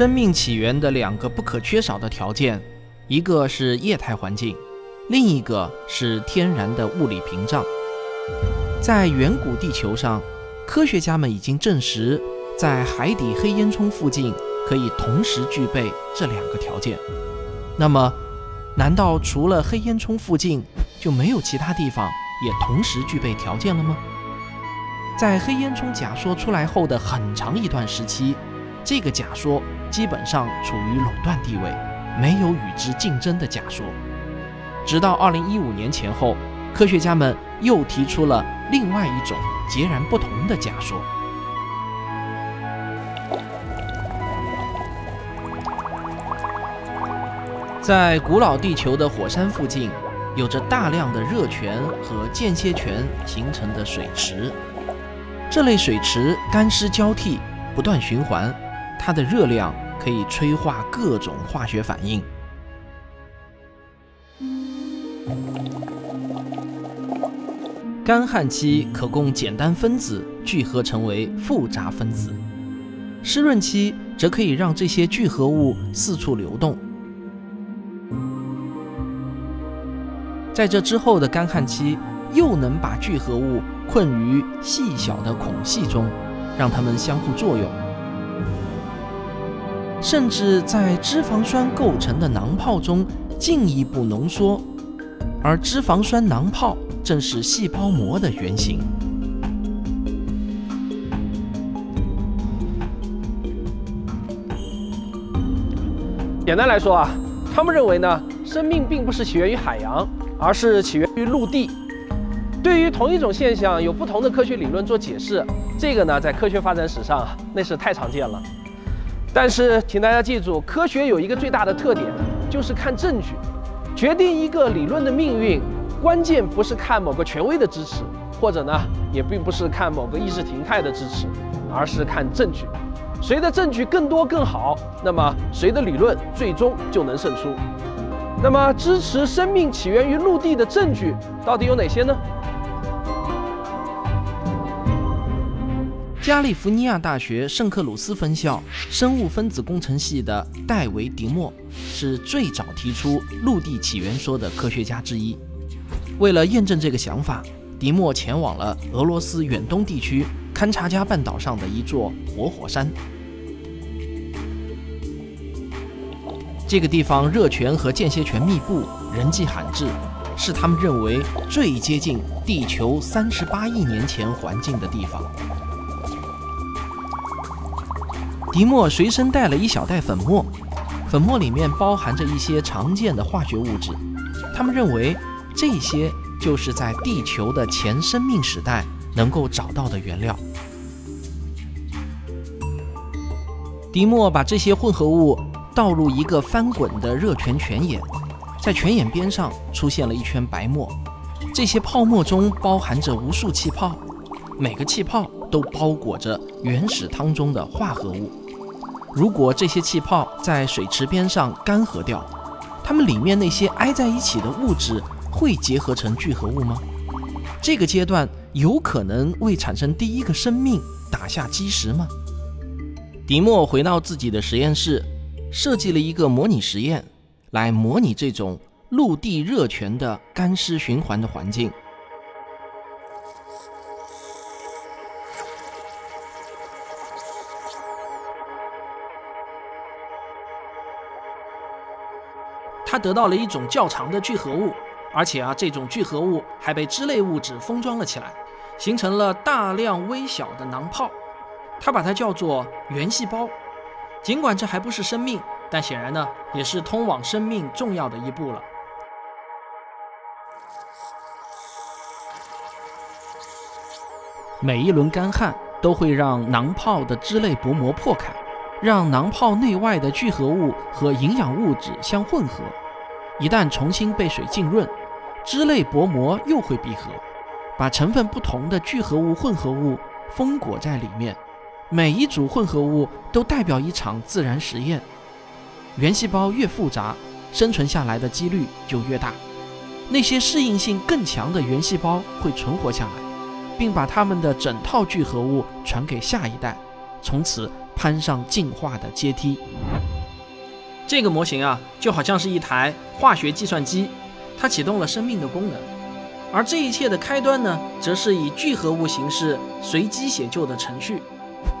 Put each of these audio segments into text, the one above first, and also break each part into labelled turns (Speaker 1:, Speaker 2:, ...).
Speaker 1: 生命起源的两个不可缺少的条件，一个是液态环境，另一个是天然的物理屏障。在远古地球上，科学家们已经证实，在海底黑烟囱附近可以同时具备这两个条件。那么，难道除了黑烟囱附近就没有其他地方也同时具备条件了吗？在黑烟囱假说出来后的很长一段时期，这个假说基本上处于垄断地位，没有与之竞争的假说。直到2015年前后，科学家们又提出了另外一种截然不同的假说。在古老地球的火山附近，有着大量的热泉和间歇泉形成的水池。这类水池干湿交替，不断循环，它的热量可以催化各种化学反应。干旱期可供简单分子聚合成为复杂分子，湿润期则可以让这些聚合物四处流动。在这之后的干旱期，又能把聚合物困于细小的孔隙中，让它们相互作用，甚至在脂肪酸构成的囊泡中进一步浓缩，而脂肪酸囊泡正是细胞膜的原型。
Speaker 2: 简单来说啊，他们认为呢，生命并不是起源于海洋。而是起源于陆地。对于同一种现象，有不同的科学理论做解释，这个呢，在科学发展史上那是太常见了。但是，请大家记住，科学有一个最大的特点，就是看证据。决定一个理论的命运，关键不是看某个权威的支持，或者呢，也并不是看某个意识形态的支持，而是看证据。谁的证据更多更好，那么谁的理论最终就能胜出。那么，支持生命起源于陆地的证据到底有哪些呢？
Speaker 1: 加利福尼亚大学圣克鲁斯分校生物分子工程系的戴维·迪莫是最早提出陆地起源说的科学家之一。为了验证这个想法，迪莫前往了俄罗斯远东地区堪察加半岛上的一座活火山。这个地方热泉和间歇泉密布，人迹罕至，是他们认为最接近地球三十八亿年前环境的地方。迪莫随身带了一小袋粉末，粉末里面包含着一些常见的化学物质，他们认为这些就是在地球的前生命时代能够找到的原料。迪莫把这些混合物。倒入一个翻滚的热泉泉眼，在泉眼边上出现了一圈白沫，这些泡沫中包含着无数气泡，每个气泡都包裹着原始汤中的化合物。如果这些气泡在水池边上干涸掉，它们里面那些挨在一起的物质会结合成聚合物吗？这个阶段有可能为产生第一个生命打下基石吗？迪莫回到自己的实验室。设计了一个模拟实验，来模拟这种陆地热泉的干湿循环的环境。他得到了一种较长的聚合物，而且啊，这种聚合物还被脂类物质封装了起来，形成了大量微小的囊泡。他把它叫做原细胞。尽管这还不是生命，但显然呢，也是通往生命重要的一步了。每一轮干旱都会让囊泡的脂类薄膜破开，让囊泡内外的聚合物和营养物质相混合。一旦重新被水浸润，脂类薄膜又会闭合，把成分不同的聚合物混合物封裹在里面。每一组混合物都代表一场自然实验。原细胞越复杂，生存下来的几率就越大。那些适应性更强的原细胞会存活下来，并把它们的整套聚合物传给下一代，从此攀上进化的阶梯。这个模型啊，就好像是一台化学计算机，它启动了生命的功能。而这一切的开端呢，则是以聚合物形式随机写就的程序。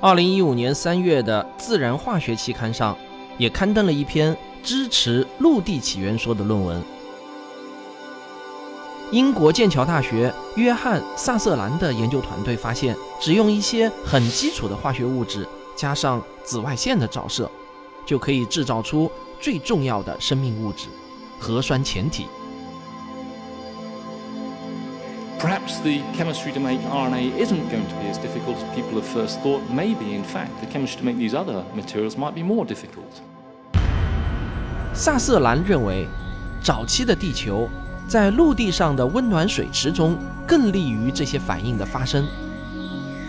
Speaker 1: 二零一五年三月的《自然化学》期刊上，也刊登了一篇支持陆地起源说的论文。英国剑桥大学约翰·萨瑟兰的研究团队发现，只用一些很基础的化学物质，加上紫外线的照射。就可以制造出最重要的生命物质——核酸前体。
Speaker 3: Perhaps the chemistry to make RNA isn't going to be as difficult as people have first thought. Maybe, in fact, the chemistry to make these other materials might be more difficult.
Speaker 1: 萨瑟兰认为，早期的地球在陆地上的温暖水池中更利于这些反应的发生。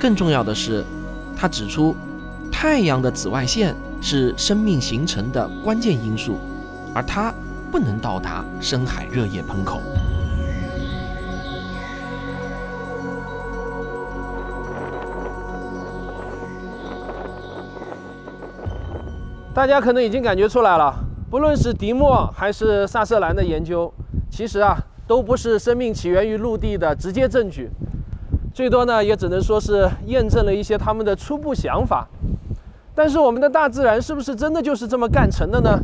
Speaker 1: 更重要的是，他指出，太阳的紫外线。是生命形成的关键因素，而它不能到达深海热液喷口。
Speaker 2: 大家可能已经感觉出来了，不论是迪莫还是萨瑟兰的研究，其实啊，都不是生命起源于陆地的直接证据，最多呢，也只能说是验证了一些他们的初步想法。但是我们的大自然是不是真的就是这么干成的呢？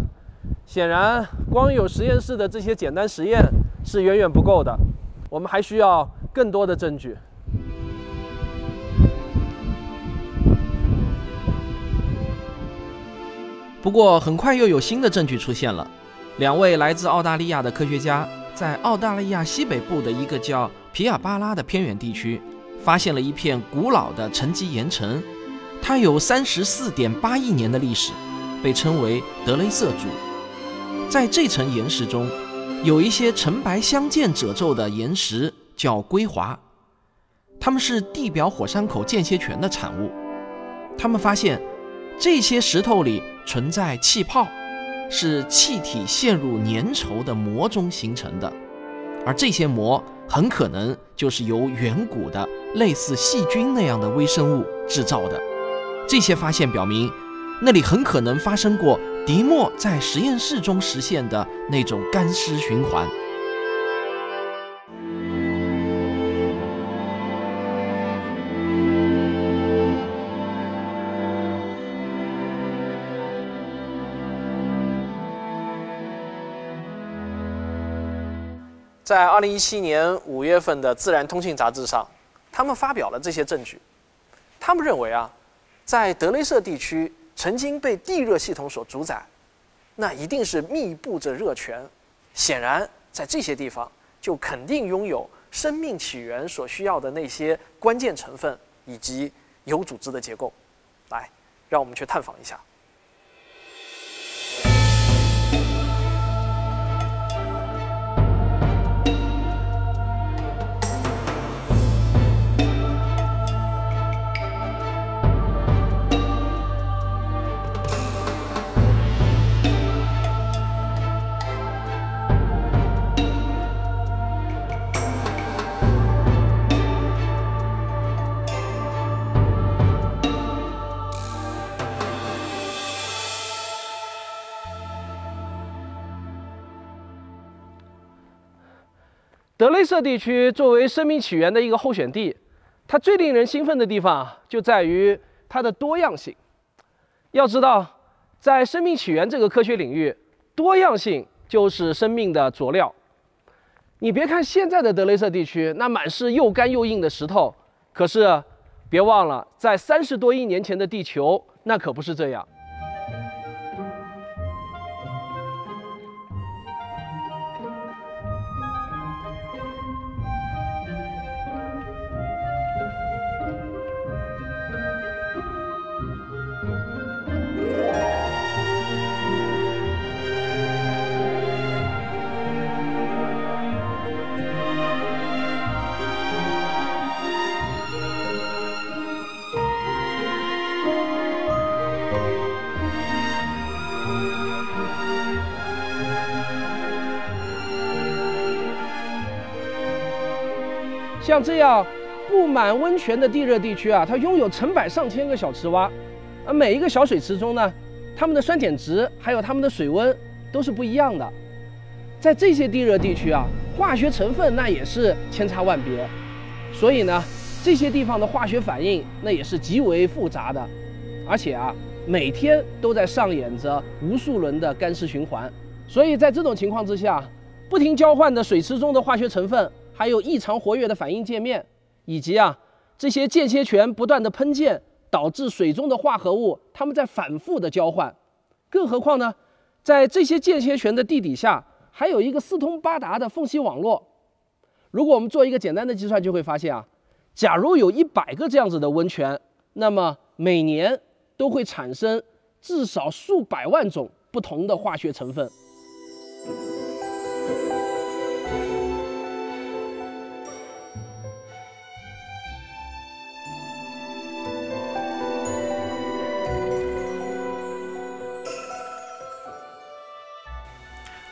Speaker 2: 显然，光有实验室的这些简单实验是远远不够的，我们还需要更多的证据。
Speaker 1: 不过，很快又有新的证据出现了。两位来自澳大利亚的科学家在澳大利亚西北部的一个叫皮尔巴拉的偏远地区，发现了一片古老的沉积岩层。它有三十四点八亿年的历史，被称为德雷瑟柱。在这层岩石中，有一些橙白相间褶皱的岩石，叫硅华。它们是地表火山口间歇泉的产物。他们发现，这些石头里存在气泡，是气体陷入粘稠的膜中形成的，而这些膜很可能就是由远古的类似细菌那样的微生物制造的。这些发现表明，那里很可能发生过迪莫在实验室中实现的那种干湿循环。
Speaker 2: 在二零一七年五月份的《自然通信》杂志上，他们发表了这些证据。他们认为啊。在德雷瑟地区曾经被地热系统所主宰，那一定是密布着热泉。显然，在这些地方就肯定拥有生命起源所需要的那些关键成分以及有组织的结构。来，让我们去探访一下。德雷瑟地区作为生命起源的一个候选地，它最令人兴奋的地方就在于它的多样性。要知道，在生命起源这个科学领域，多样性就是生命的佐料。你别看现在的德雷瑟地区那满是又干又硬的石头，可是别忘了，在三十多亿年前的地球，那可不是这样。像这样布满温泉的地热地区啊，它拥有成百上千个小池洼，而每一个小水池中呢，它们的酸碱值还有它们的水温都是不一样的。在这些地热地区啊，化学成分那也是千差万别，所以呢，这些地方的化学反应那也是极为复杂的，而且啊，每天都在上演着无数轮的干湿循环。所以在这种情况之下，不停交换的水池中的化学成分，还有异常活跃的反应界面，以及啊这些间歇泉不断的喷溅，导致水中的化合物它们在反复的交换。更何况呢，在这些间歇泉的地底下。还有一个四通八达的缝隙网络。如果我们做一个简单的计算，就会发现啊，假如有一百个这样子的温泉，那么每年都会产生至少数百万种不同的化学成分。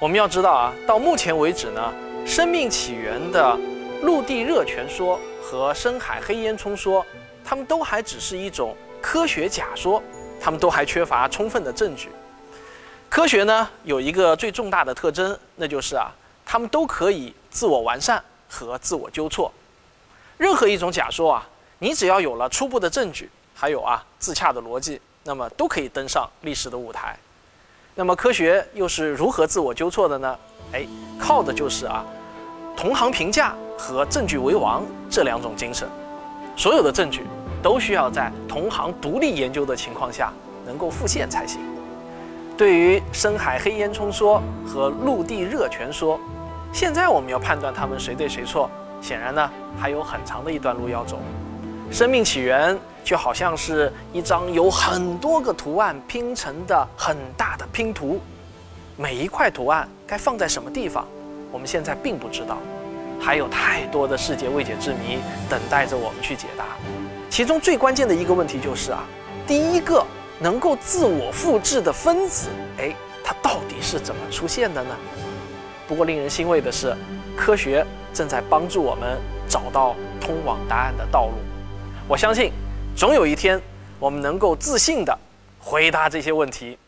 Speaker 1: 我们要知道啊，到目前为止呢，生命起源的陆地热泉说和深海黑烟囱说，它们都还只是一种科学假说，它们都还缺乏充分的证据。科学呢有一个最重大的特征，那就是啊，它们都可以自我完善和自我纠错。任何一种假说啊，你只要有了初步的证据，还有啊自洽的逻辑，那么都可以登上历史的舞台。那么科学又是如何自我纠错的呢？哎，靠的就是啊，同行评价和证据为王这两种精神。所有的证据都需要在同行独立研究的情况下能够复现才行。对于深海黑烟囱说和陆地热泉说，现在我们要判断他们谁对谁错，显然呢还有很长的一段路要走。生命起源就好像是一张有很多个图案拼成的很大的拼图，每一块图案该放在什么地方，我们现在并不知道，还有太多的世界未解之谜等待着我们去解答。其中最关键的一个问题就是啊，第一个能够自我复制的分子，哎，它到底是怎么出现的呢？不过令人欣慰的是，科学正在帮助我们找到通往答案的道路。我相信，总有一天，我们能够自信地回答这些问题。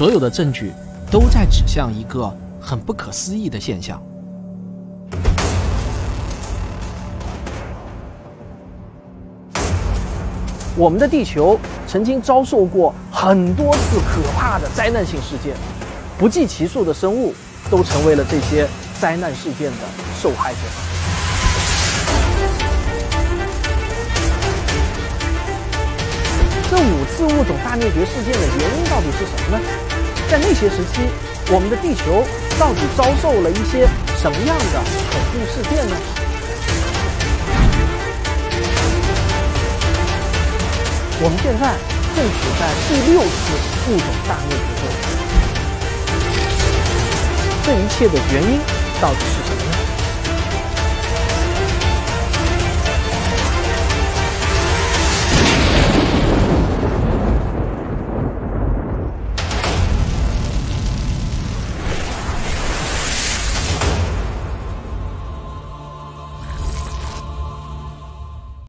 Speaker 2: 所有的证据都在指向一个很不可思议的现象：我们的地球曾经遭受过很多次可怕的灾难性事件，不计其数的生物都成为了这些灾难事件的受害者。这五次物种大灭绝事件的原因到底是什么呢？在那些时期，我们的地球到底遭受了一些什么样的恐怖事件呢？我们现在正处在第六次物种大灭绝中，这一切的原因到底是什么？